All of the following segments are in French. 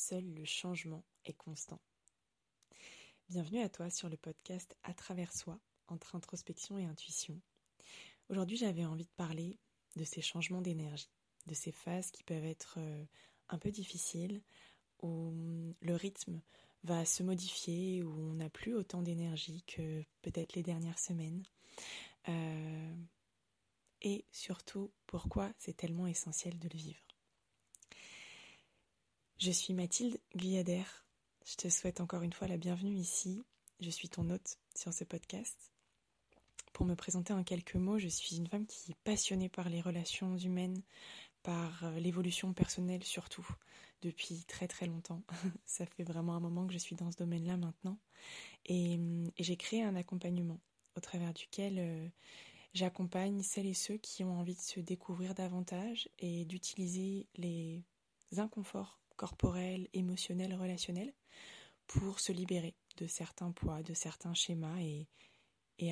seul le changement est constant. Bienvenue à toi sur le podcast À travers soi, entre introspection et intuition. Aujourd'hui j'avais envie de parler de ces changements d'énergie, de ces phases qui peuvent être euh, un peu difficiles, où hum, le rythme va se modifier, où on n'a plus autant d'énergie que peut-être les dernières semaines. Euh, et surtout pourquoi c'est tellement essentiel de le vivre. Je suis Mathilde Guyader. Je te souhaite encore une fois la bienvenue ici. Je suis ton hôte sur ce podcast. Pour me présenter en quelques mots, je suis une femme qui est passionnée par les relations humaines, par euh, l'évolution personnelle surtout, depuis très très longtemps. Ça fait vraiment un moment que je suis dans ce domaine-là maintenant. Et, et j'ai créé un accompagnement au travers duquel euh, j'accompagne celles et ceux qui ont envie de se découvrir davantage et d'utiliser les inconforts corporel, émotionnel, relationnel, pour se libérer de certains poids, de certains schémas et,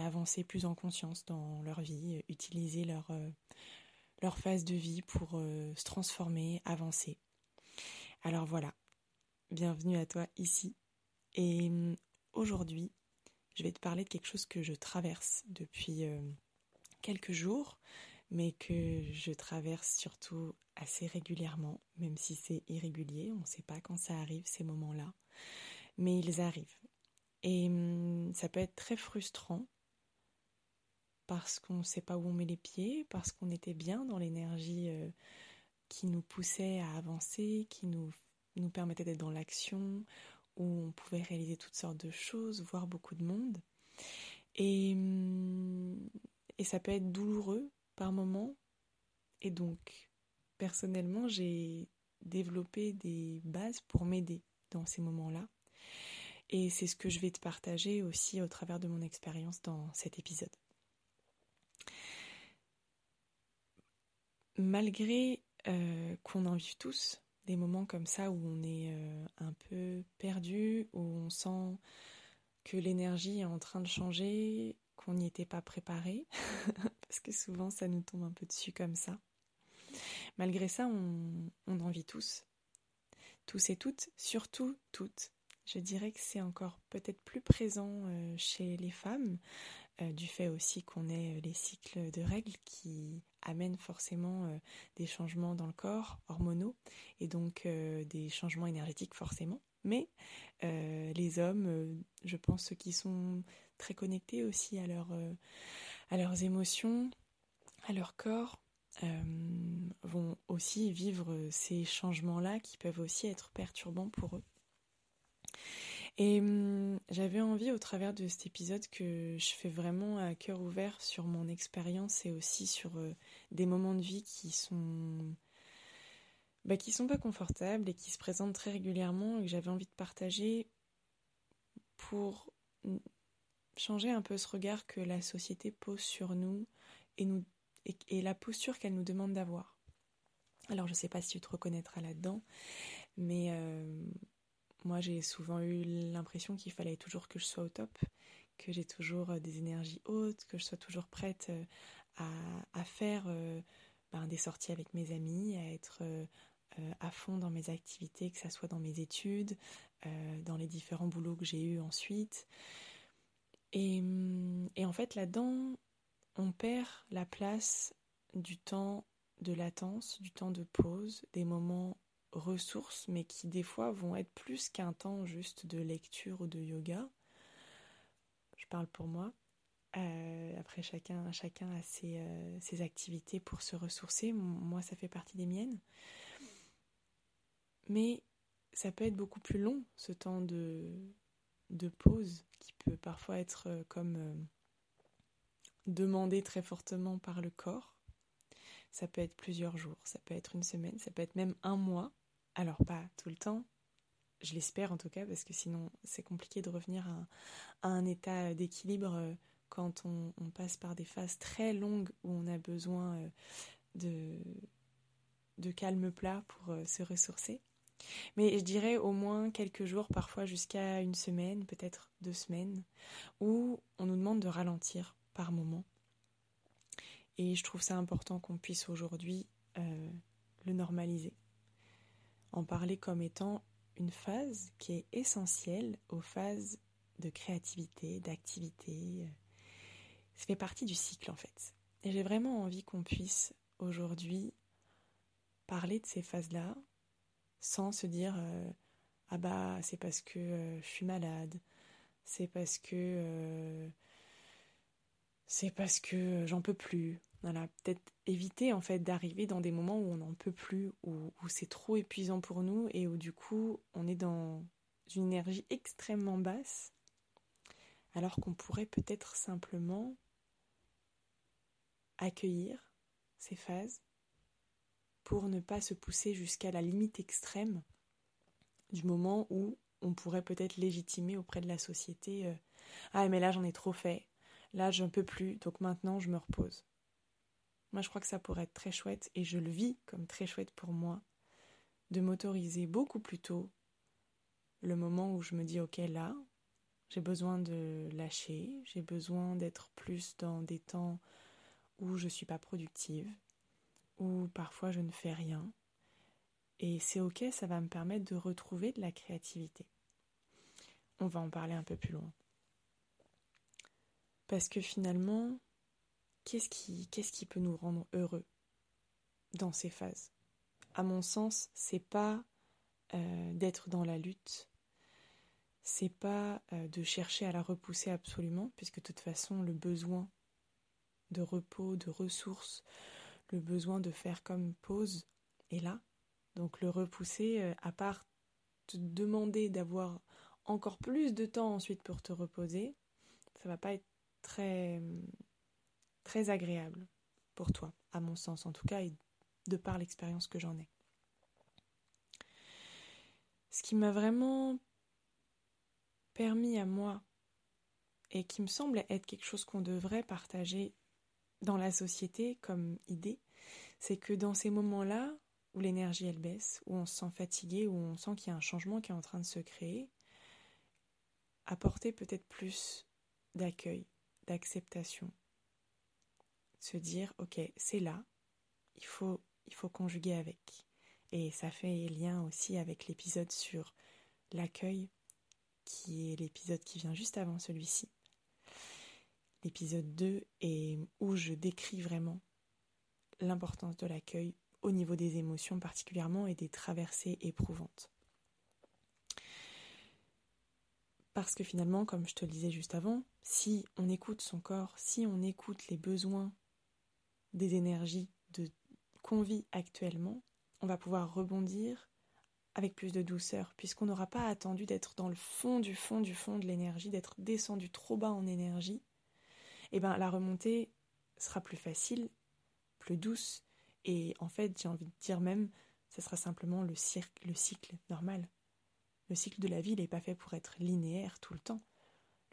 avancer plus en conscience dans leur vie, utiliser leur, euh, phase de vie pour euh, se transformer, avancer. Alors voilà, bienvenue à toi ici. Et mm, aujourd'hui, je vais te parler de quelque chose que je traverse depuis euh, quelques jours, mais que je traverse surtout assez régulièrement, même si c'est irrégulier, on ne sait pas quand ça arrive, ces moments-là, mais ils arrivent. Et hum, ça peut être très frustrant parce qu'on ne sait pas où on met les pieds, parce qu'on était bien dans l'énergie euh, qui nous poussait à avancer, qui nous, nous permettait d'être dans l'action, où on pouvait réaliser toutes sortes de choses, voir beaucoup de monde. Et, hum, et ça peut être douloureux par moment. Et donc, personnellement, j'ai développé des bases pour m'aider dans ces moments-là. Et c'est ce que je vais te partager aussi au travers de mon expérience dans cet épisode. Malgré euh, qu'on en vive tous, des moments comme ça où on est euh, un peu perdu, où on sent que l'énergie est en train de changer, qu'on n'y était pas préparé, parce que souvent ça nous tombe un peu dessus comme ça. Malgré ça, on, en vit tous. Tous et toutes, surtout toutes. Je dirais que c'est encore peut-être plus présent euh, chez les femmes, euh, du fait aussi qu'on ait euh, les cycles de règles qui amènent forcément des changements dans le corps, hormonaux, et donc des changements énergétiques forcément. Mais les hommes, je pense ceux qui sont très connectés aussi à, leurs émotions, à leur corps, vont aussi vivre ces changements-là qui peuvent aussi être perturbants pour eux. Et hum, j'avais envie au travers de cet épisode que je fais vraiment à cœur ouvert sur mon expérience et aussi sur euh, des moments de vie qui sont bah, qui sont pas confortables et qui se présentent très régulièrement et que j'avais envie de partager pour changer un peu ce regard que la société pose sur nous et nous et, la posture qu'elle nous demande d'avoir. Alors je ne sais pas si tu te reconnaîtras là-dedans, mais euh, moi j'ai souvent eu l'impression qu'il fallait toujours que je sois au top, que j'ai toujours euh, des énergies hautes, que je sois toujours prête euh, à, faire ben, des sorties avec mes amis, à être à fond dans mes activités, que ce soit dans mes études, dans les différents boulots que j'ai eus ensuite. Et, et en fait là-dedans, on perd la place du temps de latence, du temps de pause, des moments ressources, mais qui des fois vont être plus qu'un temps juste de lecture ou de yoga. Je parle pour moi. Euh, après, chacun, chacun a ses, euh, activités pour se ressourcer. Moi, ça fait partie des miennes. Mais ça peut être beaucoup plus long, ce temps de, de pause, qui peut parfois être euh, comme demandé très fortement par le corps. Ça peut être plusieurs jours, ça peut être une semaine, ça peut être même un mois. Alors pas tout le temps, je l'espère en tout cas, parce que sinon c'est compliqué de revenir à, un état d'équilibre euh, quand on, passe par des phases très longues où on a besoin euh, de, de calme plat pour euh, se ressourcer. Mais je dirais au moins quelques jours, parfois jusqu'à une semaine, peut-être deux semaines, où on nous demande de ralentir par moment. Et je trouve ça important qu'on puisse aujourd'hui euh, le normaliser. En parler comme étant une phase qui est essentielle aux phases de créativité, d'activité. Ça fait partie du cycle en fait. Et j'ai vraiment envie qu'on puisse aujourd'hui parler de ces phases-là sans se dire euh, ah bah c'est parce que euh, je suis malade, c'est parce que euh, c'est parce que j'en peux plus. Voilà, peut-être éviter en fait d'arriver dans des moments où on n'en peut plus, où, où c'est trop épuisant pour nous et où du coup on est dans une énergie extrêmement basse, alors qu'on pourrait peut-être simplement accueillir ces phases pour ne pas se pousser jusqu'à la limite extrême du moment où on pourrait peut-être légitimer auprès de la société euh, Ah, mais là j'en ai trop fait, là je ne peux plus, donc maintenant je me repose. Moi je crois que ça pourrait être très chouette, et je le vis comme très chouette pour moi, de m'autoriser beaucoup plus tôt le moment où je me dis Ok, là, j'ai besoin de lâcher, j'ai besoin d'être plus dans des temps où je ne suis pas productive, où parfois je ne fais rien, et c'est ok, ça va me permettre de retrouver de la créativité. On va en parler un peu plus loin. Parce que finalement, qu'est-ce qui, peut nous rendre heureux dans ces phases? À mon sens, c'est pas euh, d'être dans la lutte, c'est pas euh, de chercher à la repousser absolument, puisque de toute façon, le besoin de repos, de ressources, le besoin de faire comme pause est là. Donc le repousser, euh, à part te demander d'avoir encore plus de temps ensuite pour te reposer, ça va pas être très, agréable pour toi, à mon sens en tout cas, et de par l'expérience que j'en ai. Ce qui m'a vraiment permis à moi, et qui me semble être quelque chose qu'on devrait partager dans la société comme idée, c'est que dans ces moments-là, où l'énergie elle baisse, où on se sent fatigué, où on sent qu'il y a un changement qui est en train de se créer, apporter peut-être plus d'accueil, d'acceptation. Se dire, ok, c'est là, il faut, conjuguer avec. Et ça fait lien aussi avec l'épisode sur l'accueil, qui est l'épisode qui vient juste avant celui-ci. L'épisode 2 est où je décris vraiment l'importance de l'accueil au niveau des émotions particulièrement et des traversées éprouvantes. Parce que finalement, comme je te le disais juste avant, si on écoute son corps, si on écoute les besoins des énergies de qu'on vit actuellement, on va pouvoir rebondir avec plus de douceur, puisqu'on n'aura pas attendu d'être dans le fond du fond du fond de l'énergie, d'être descendu trop bas en énergie. Et eh bien la remontée sera plus facile, plus douce, et en fait, j'ai envie de dire même, ce sera simplement le, le cycle normal. Le cycle de la vie, n'est pas fait pour être linéaire tout le temps.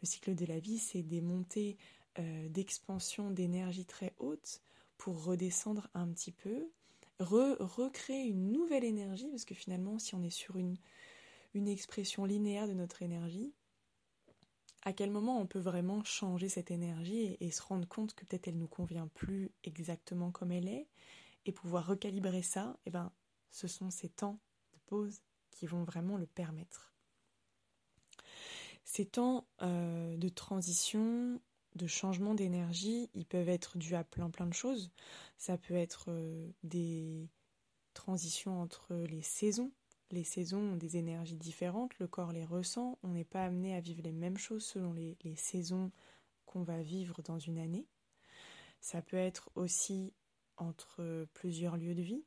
Le cycle de la vie, c'est des montées euh, d'expansion d'énergie très haute pour redescendre un petit peu, recréer une nouvelle énergie, parce que finalement, si on est sur une, expression linéaire de notre énergie, à quel moment on peut vraiment changer cette énergie et, se rendre compte que peut-être elle nous convient plus exactement comme elle est, et pouvoir recalibrer ça, eh ben, ce sont ces temps de pause qui vont vraiment le permettre. Ces temps euh, de transition, de changement d'énergie, ils peuvent être dus à plein plein de choses. Ça peut être euh, des transitions entre les saisons. Les saisons ont des énergies différentes, le corps les ressent, on n'est pas amené à vivre les mêmes choses selon les, les saisons qu'on va vivre dans une année. Ça peut être aussi entre plusieurs lieux de vie,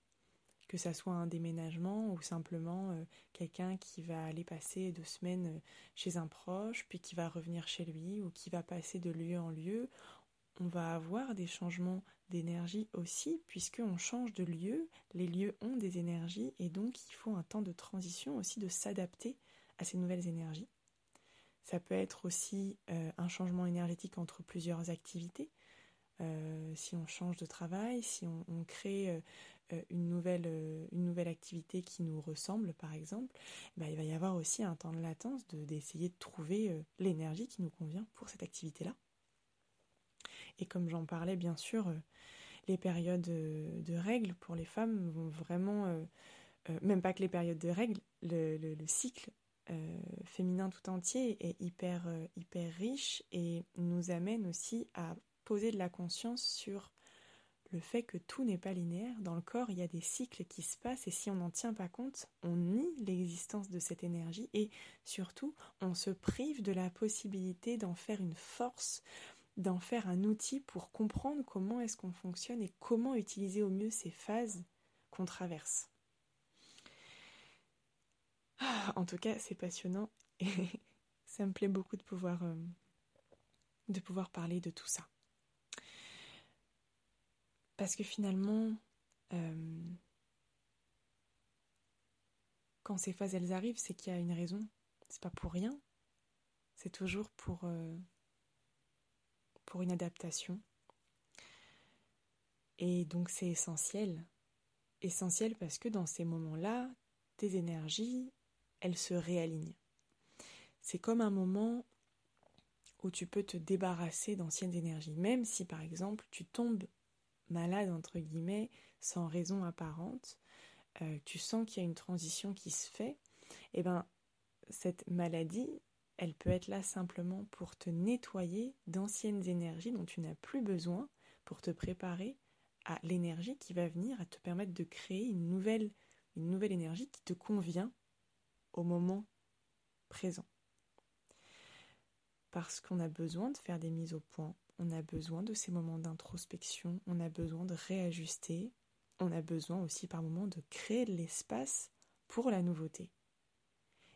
que ça soit un déménagement ou simplement euh, quelqu'un qui va aller passer deux semaines euh, chez un proche, puis qui va revenir chez lui, ou qui va passer de lieu en lieu. On va avoir des changements d'énergie aussi, puisqu'on change de lieu, les lieux ont des énergies, et donc il faut un temps de transition aussi de s'adapter à ces nouvelles énergies. Ça peut être aussi euh, un changement énergétique entre plusieurs activités. Euh, si on change de travail, si on, crée euh, euh, une, nouvelle, une nouvelle activité qui nous ressemble, par exemple, bah, il va y avoir aussi un temps de latence d'essayer de, trouver l'énergie qui nous convient pour cette activité-là. Et comme j'en parlais, bien sûr, les périodes de règles pour les femmes vont vraiment, même pas que les périodes de règles, le, cycle féminin tout entier est hyper, hyper riche et nous amène aussi à poser de la conscience sur le fait que tout n'est pas linéaire. Dans le corps, il y a des cycles qui se passent et si on n'en tient pas compte, on nie l'existence de cette énergie et surtout, on se prive de la possibilité d'en faire une force, d'en faire un outil pour comprendre comment est-ce qu'on fonctionne et comment utiliser au mieux ces phases qu'on traverse. Ah, en tout cas, c'est passionnant et ça me plaît beaucoup de pouvoir, euh, de pouvoir parler de tout ça. Parce que finalement, euh, quand ces phases elles arrivent, c'est qu'il y a une raison. C'est pas pour rien. C'est toujours pour, euh, pour une adaptation. Et donc c'est essentiel. Essentiel parce que dans ces moments-là, tes énergies, elles se réalignent. C'est comme un moment où tu peux te débarrasser d'anciennes énergies. Même si par exemple tu tombes malade, entre guillemets, sans raison apparente, euh, tu sens qu'il y a une transition qui se fait, et eh ben cette maladie, elle peut être là simplement pour te nettoyer d'anciennes énergies dont tu n'as plus besoin pour te préparer à l'énergie qui va venir, à te permettre de créer une nouvelle, une nouvelle énergie qui te convient au moment présent. Parce qu'on a besoin de faire des mises au point, on a besoin de ces moments d'introspection, on a besoin de réajuster, on a besoin aussi par moments de créer de l'espace pour la nouveauté.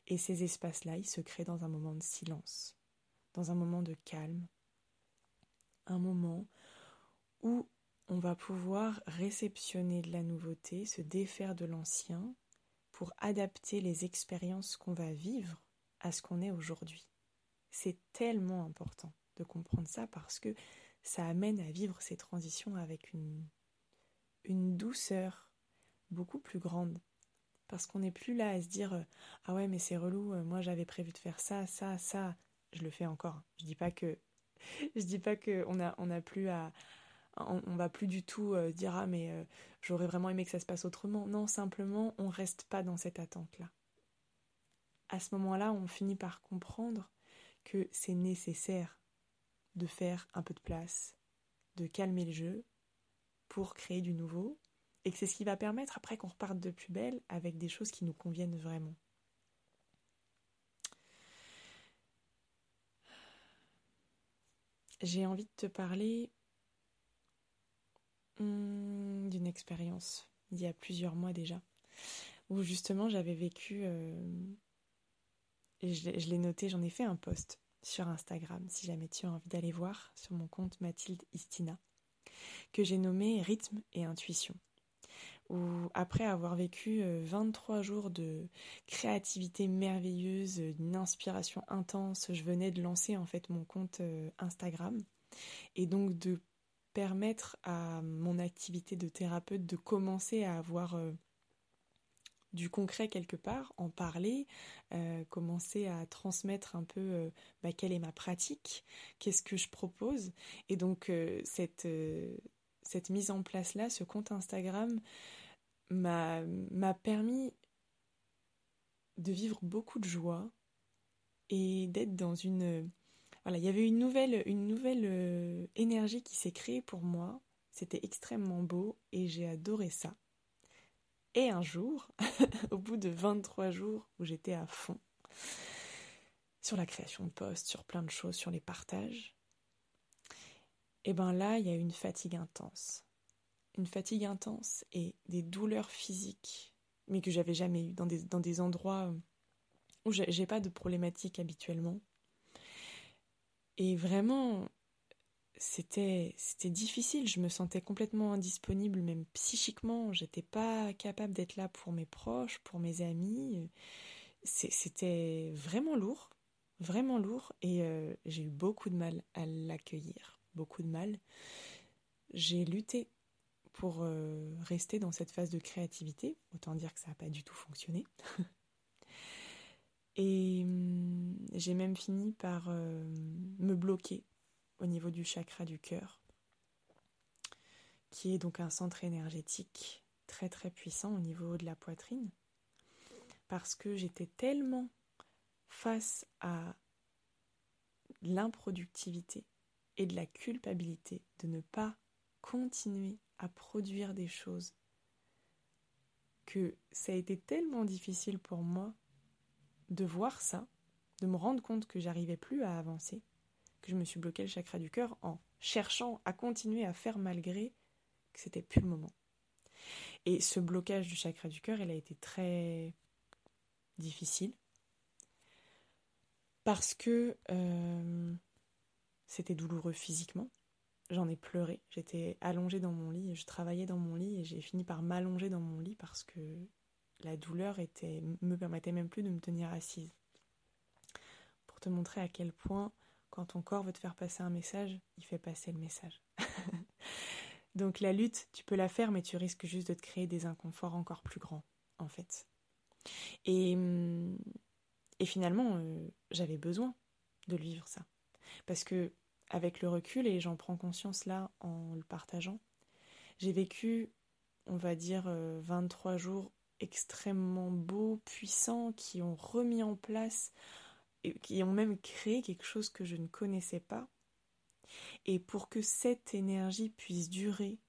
Et ces espaces-là, ils se créent dans un moment de silence, dans un moment de calme, un moment où on va pouvoir réceptionner de la nouveauté, se défaire de l'ancien, pour adapter les expériences qu'on va vivre à ce qu'on est aujourd'hui. C'est tellement important ça parce que ça amène à vivre ces transitions avec une, douceur beaucoup plus grande. Parce qu'on n'est plus là à se dire Ah ouais, mais c'est relou, moi j'avais prévu de faire ça, ça, ça. Je le fais encore. Je dis pas que. Je dis pas qu'on a, on a plus à. On, va plus du tout euh, dire Ah, mais euh, j'aurais vraiment aimé que ça se passe autrement. Non, simplement, on reste pas dans cette attente-là. À ce moment-là, on finit par comprendre que c'est nécessaire de faire un peu de place, de calmer le jeu pour créer du nouveau, et que c'est ce qui va permettre après qu'on reparte de plus belle avec des choses qui nous conviennent vraiment. J'ai envie de te parler hmm, d'une expérience d'il y a plusieurs mois déjà, où justement j'avais vécu, euh, et je l'ai noté, j'en ai fait un post sur Instagram, si jamais tu as envie d'aller voir, sur mon compte Mathilde Istina, que j'ai nommé Rythme et Intuition. Où après avoir vécu 23 euh, jours de créativité merveilleuse, d'une inspiration intense, je venais de lancer en fait mon compte euh, Instagram et donc de permettre à mon activité de thérapeute de commencer à avoir euh, du concret quelque part, en parler, euh, commencer à transmettre un peu euh, bah, quelle est ma pratique, qu'est-ce que je propose. Et donc euh, cette, cette mise en place-là, ce compte Instagram, m'a permis de vivre beaucoup de joie et d'être dans une... Voilà, il y avait une nouvelle, une nouvelle énergie qui s'est créée pour moi. C'était extrêmement beau et j'ai adoré ça. Et un jour, au bout de 23 jours où j'étais à fond sur la création de posts, sur plein de choses, sur les partages, et eh ben là, il y a une fatigue intense. Une fatigue intense et des douleurs physiques, mais que j'avais jamais eues dans des, dans des endroits où j'ai pas de problématiques habituellement. Et vraiment, c'était difficile, je me sentais complètement indisponible même psychiquement, j'étais pas capable d'être là pour mes proches, pour mes amis. C'était vraiment lourd, vraiment lourd et euh, j'ai eu beaucoup de mal à l'accueillir, beaucoup de mal. J'ai lutté pour euh, rester dans cette phase de créativité, autant dire que ça n'a pas du tout fonctionné. et hum, j'ai même fini par euh, me bloquer au niveau du chakra du cœur, qui est donc un centre énergétique très très puissant au niveau de la poitrine, parce que j'étais tellement face à l'improductivité et de la culpabilité de ne pas continuer à produire des choses que ça a été tellement difficile pour moi de voir ça, de me rendre compte que j'arrivais plus à avancer, que je me suis bloqué le chakra du cœur en cherchant à continuer à faire malgré que c'était plus le moment. Et ce blocage du chakra du cœur, il a été très difficile parce que euh, c'était douloureux physiquement. J'en ai pleuré. J'étais allongée dans mon lit je travaillais dans mon lit et j'ai fini par m'allonger dans mon lit parce que la douleur était, me permettait même plus de me tenir assise. Pour te montrer à quel point, quand ton corps veut te faire passer un message, il fait passer le message. Donc la lutte, tu peux la faire, mais tu risques juste de te créer des inconforts encore plus grands, en fait. Et, hum, finalement, euh, j'avais besoin de vivre ça. Parce que, avec le recul, et j'en prends conscience là en le partageant, j'ai vécu, on va dire, 23 euh, jours extrêmement beaux, puissants, qui ont remis en place, qui ont même créé quelque chose que je ne connaissais pas, et pour que cette énergie puisse durer,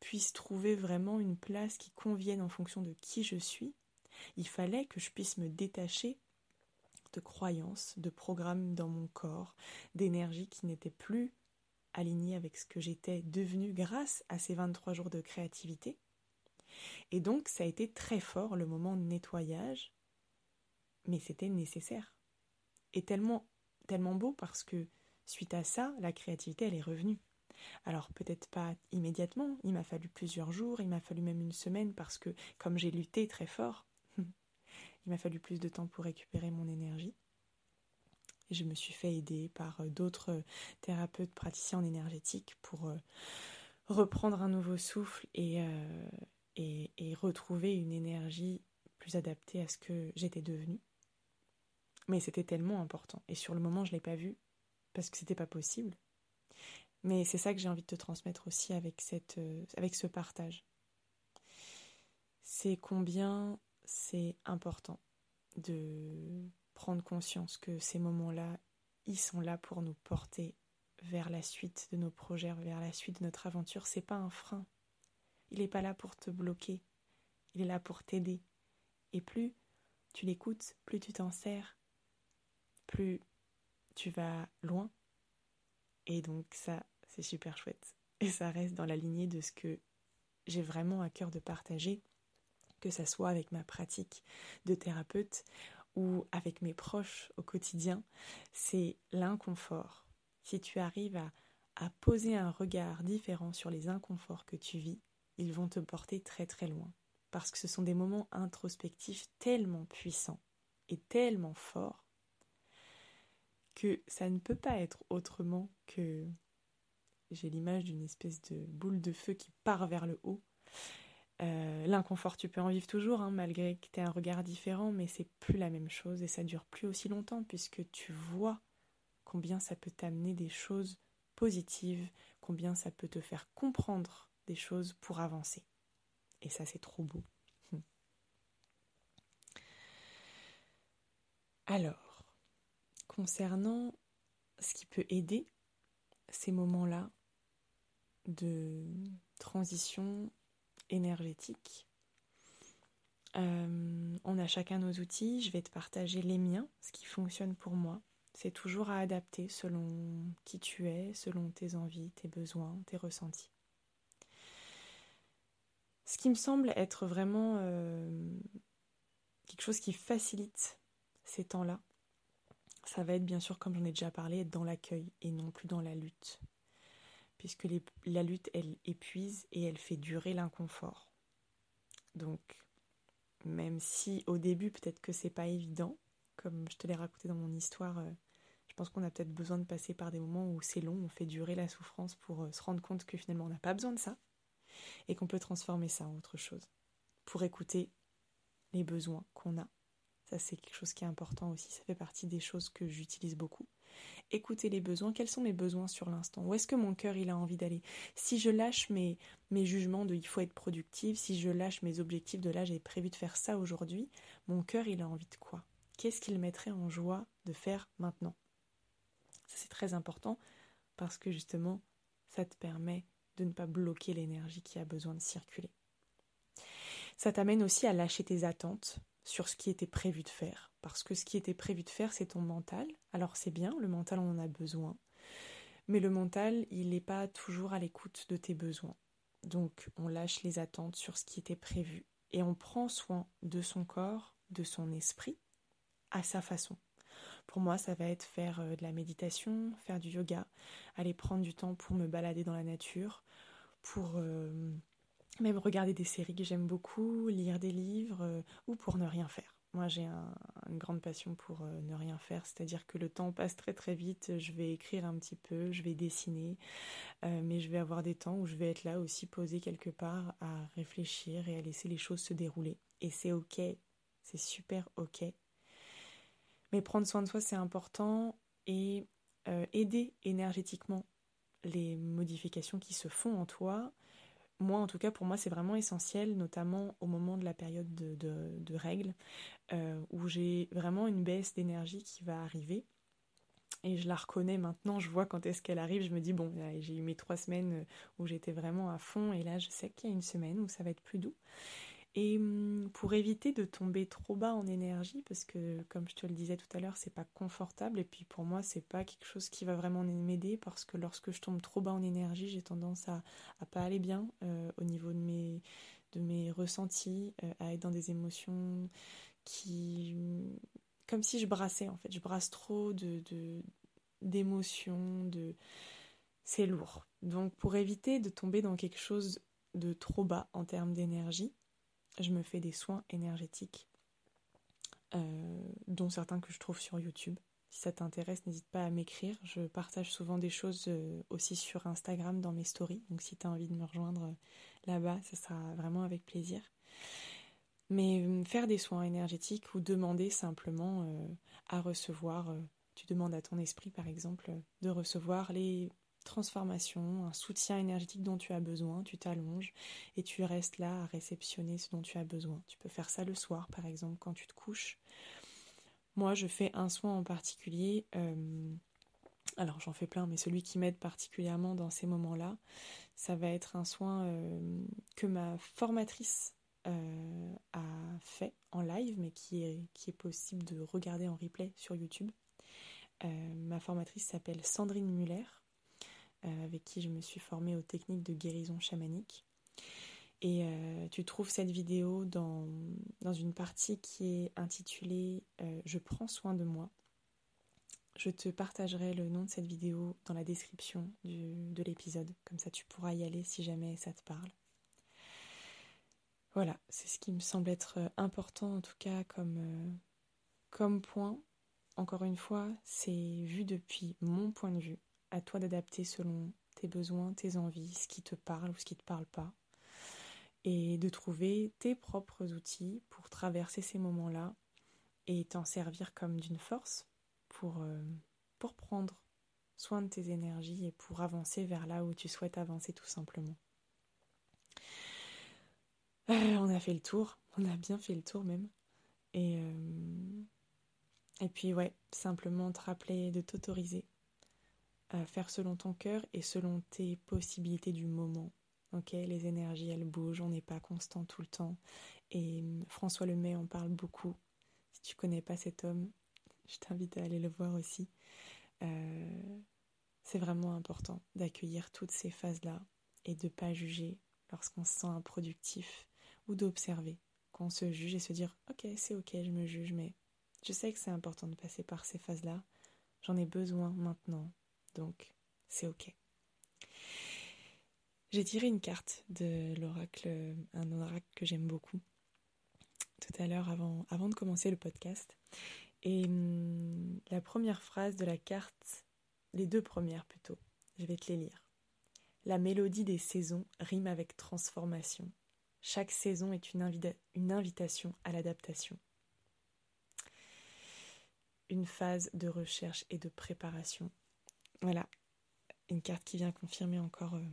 puisse trouver vraiment une place qui convienne en fonction de qui je suis, il fallait que je puisse me détacher de croyances, de programmes dans mon corps, d'énergie qui n'étaient plus alignée avec ce que j'étais devenue grâce à ces 23 jours de créativité. Et donc ça a été très fort le moment de nettoyage, mais c'était nécessaire. Et tellement, tellement beau parce que Suite à ça, la créativité, elle est revenue. Alors peut-être pas immédiatement, il m'a fallu plusieurs jours, il m'a fallu même une semaine parce que comme j'ai lutté très fort, il m'a fallu plus de temps pour récupérer mon énergie. je me suis fait aider par euh, d'autres thérapeutes praticiens en énergétique pour euh, reprendre un nouveau souffle euh, et, et retrouver une énergie plus adaptée à ce que j'étais devenue. Mais c'était tellement important. Et sur le moment, je ne l'ai pas vu parce que c'était pas possible. Mais c'est ça que j'ai envie de te transmettre aussi avec, cette, euh, avec ce partage. C'est combien c'est important de prendre conscience que ces moments-là, ils sont là pour nous porter vers la suite de nos projets, vers la suite de notre aventure. C'est pas un frein. Il n'est pas là pour te bloquer. Il est là pour t'aider. Et plus tu l'écoutes, plus tu t'en sers, plus tu vas loin. Et donc ça, c'est super chouette. Et ça reste dans la lignée de ce que j'ai vraiment à cœur de partager, que ça soit avec ma pratique de thérapeute ou avec mes proches au quotidien, c'est l'inconfort. Si tu arrives à, à poser un regard différent sur les inconforts que tu vis, ils vont te porter très très loin. Parce que ce sont des moments introspectifs tellement puissants et tellement forts que ça ne peut pas être autrement que j'ai l'image d'une espèce de boule de feu qui part vers le haut. Euh, l'inconfort, tu peux en vivre toujours, hein, malgré que tu aies un regard différent, mais c'est plus la même chose et ça dure plus aussi longtemps puisque tu vois combien ça peut t'amener des choses positives, combien ça peut te faire comprendre des choses pour avancer. Et ça, c'est trop beau. Alors, concernant ce qui peut aider ces moments-là de transition énergétique. Euh, on a chacun nos outils, je vais te partager les miens, ce qui fonctionne pour moi. C'est toujours à adapter selon qui tu es, selon tes envies, tes besoins, tes ressentis. Ce qui me semble être vraiment euh, quelque chose qui facilite ces temps-là, ça va être bien sûr, comme j'en ai déjà parlé, être dans l'accueil et non plus dans la lutte. Puisque la lutte, elle épuise et elle fait durer l'inconfort. Donc, même si au début, peut-être que c'est pas évident, comme je te l'ai raconté dans mon histoire, euh, je pense qu'on a peut-être besoin de passer par des moments où c'est long, on fait durer la souffrance pour euh, se rendre compte que finalement on n'a pas besoin de ça et qu'on peut transformer ça en autre chose pour écouter les besoins qu'on a ça, c'est quelque chose qui est important aussi. Ça fait partie des choses que j'utilise beaucoup. écouter les besoins. Quels sont mes besoins sur l'instant? Où est-ce que mon cœur il a envie d'aller? Si je lâche mes, jugements de il faut être productif, si je lâche mes objectifs de là j'ai prévu de faire ça aujourd'hui, mon cœur il a envie de quoi? Qu'est-ce qu'il mettrait en joie de faire maintenant? Ça c'est très important parce que justement ça te permet de ne pas bloquer l'énergie qui a besoin de circuler. Ça t'amène aussi à lâcher tes attentes sur ce qui était prévu de faire. Parce que ce qui était prévu de faire, c'est ton mental. Alors c'est bien, le mental, on en a besoin. Mais le mental, il n'est pas toujours à l'écoute de tes besoins. Donc on lâche les attentes sur ce qui était prévu. Et on prend soin de son corps, de son esprit, à sa façon. Pour moi, ça va être faire euh, de la méditation, faire du yoga, aller prendre du temps pour me balader dans la nature, pour euh, même regarder des séries que j'aime beaucoup, lire des livres euh, ou pour ne rien faire. Moi, j'ai une grande passion pour ne rien faire, c'est-à-dire que le temps passe très très vite. Je vais écrire un petit peu, je vais dessiner, mais je vais avoir des temps où je vais être là aussi posée quelque part à réfléchir et à laisser les choses se dérouler. Et c'est ok, c'est super ok mais prendre soin de soi, c'est important et euh, aider énergétiquement les modifications qui se font en toi. Moi, en tout cas, pour moi, c'est vraiment essentiel, notamment au moment de la période de, règles, euh, où j'ai vraiment une baisse d'énergie qui va arriver. Et je la reconnais maintenant, je vois quand est-ce qu'elle arrive, je me dis, bon, j'ai eu mes trois semaines où j'étais vraiment à fond, et là, je sais qu'il y a une semaine où ça va être plus doux. Et hum, pour éviter de tomber trop bas en énergie, parce que comme je te le disais tout à l'heure, c'est pas confortable, et puis pour moi, c'est pas quelque chose qui va vraiment m'aider, parce que lorsque je tombe trop bas en énergie, j'ai tendance à, à pas aller bien euh, au niveau de mes, de mes ressentis, euh, à être dans des émotions qui. comme si je brassais en fait, je brasse trop de, d'émotions, de. C'est lourd. Donc pour éviter de tomber dans quelque chose de trop bas en termes d'énergie, je me fais des soins énergétiques, euh, dont certains que je trouve sur YouTube. Si ça t'intéresse, n'hésite pas à m'écrire. Je partage souvent des choses euh, aussi sur Instagram dans mes stories. Donc si tu as envie de me rejoindre euh, là-bas, ça sera vraiment avec plaisir. Mais faire des soins énergétiques ou demander simplement à recevoir, tu demandes à ton esprit par exemple de recevoir les transformation, un soutien énergétique dont tu as besoin, tu t'allonges et tu restes là à réceptionner ce dont tu as besoin. Tu peux faire ça le soir par exemple quand tu te couches. Moi je fais un soin en particulier, euh, alors j'en fais plein, mais celui qui m'aide particulièrement dans ces moments-là, ça va être un soin euh, que ma formatrice euh, a fait en live, mais qui est, possible de regarder en replay sur YouTube. ma formatrice s'appelle Sandrine Muller avec qui je me suis formée aux techniques de guérison chamanique. Et euh, tu trouves cette vidéo dans, une partie qui est intitulée euh, Je prends soin de moi. Je te partagerai le nom de cette vidéo dans la description de l'épisode, comme ça tu pourras y aller si jamais ça te parle. Voilà, c'est ce qui me semble être important en tout cas comme point. Encore une fois, c'est vu depuis mon point de vue à toi d'adapter selon tes besoins, tes envies, ce qui te parle ou ce qui ne te parle pas. Et de trouver tes propres outils pour traverser ces moments-là et t'en servir comme d'une force pour, euh, pour prendre soin de tes énergies et pour avancer vers là où tu souhaites avancer tout simplement. Euh, on a fait le tour, on a bien fait le tour même. Et, euh, et puis ouais, simplement te rappeler de t'autoriser faire selon ton cœur et selon tes possibilités du moment. Ok, les énergies elles bougent, on n'est pas constant tout le temps. Et hum, François Lemay en parle beaucoup. Si tu connais pas cet homme, je t'invite à aller le voir aussi. Euh, c'est vraiment important d'accueillir toutes ces phases-là et de pas juger lorsqu'on se sent improductif ou d'observer qu'on se juge et se dire ok c'est ok je me juge mais je sais que c'est important de passer par ces phases-là. J'en ai besoin maintenant donc c'est ok. J'ai tiré une carte de l'oracle, un oracle que j'aime beaucoup, tout à l'heure avant, de commencer le podcast. Et hum, la première phrase de la carte, les deux premières plutôt, je vais te les lire. La mélodie des saisons rime avec transformation. Chaque saison est une invitation à l'adaptation. une phase de recherche et de préparation. Voilà, une carte qui vient confirmer encore euh,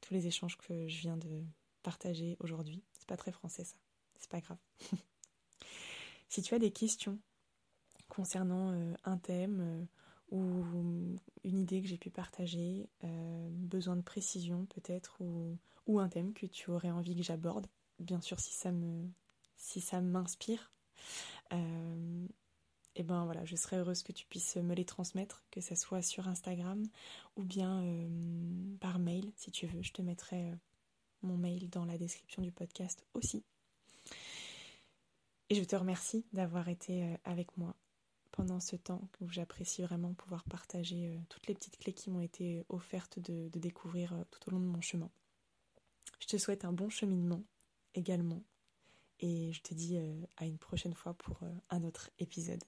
tous les échanges que je viens de partager aujourd'hui. C'est pas très français ça, c'est pas grave. si tu as des questions concernant euh, un thème euh, ou une idée que j'ai pu partager, besoin de précision peut-être, ou, un thème que tu aurais envie que j'aborde, bien sûr si ça me si ça m'inspire, et ben voilà, je serais heureuse que tu puisses me les transmettre, que ce soit sur Instagram ou bien euh, par mail si tu veux. Je te mettrai euh, mon mail dans la description du podcast aussi. Et je te remercie d'avoir été euh, avec moi pendant ce temps où j'apprécie vraiment pouvoir partager toutes les petites clés qui m'ont été offertes de découvrir tout au long de mon chemin. Je te souhaite un bon cheminement également et je te dis à une prochaine fois pour un autre épisode.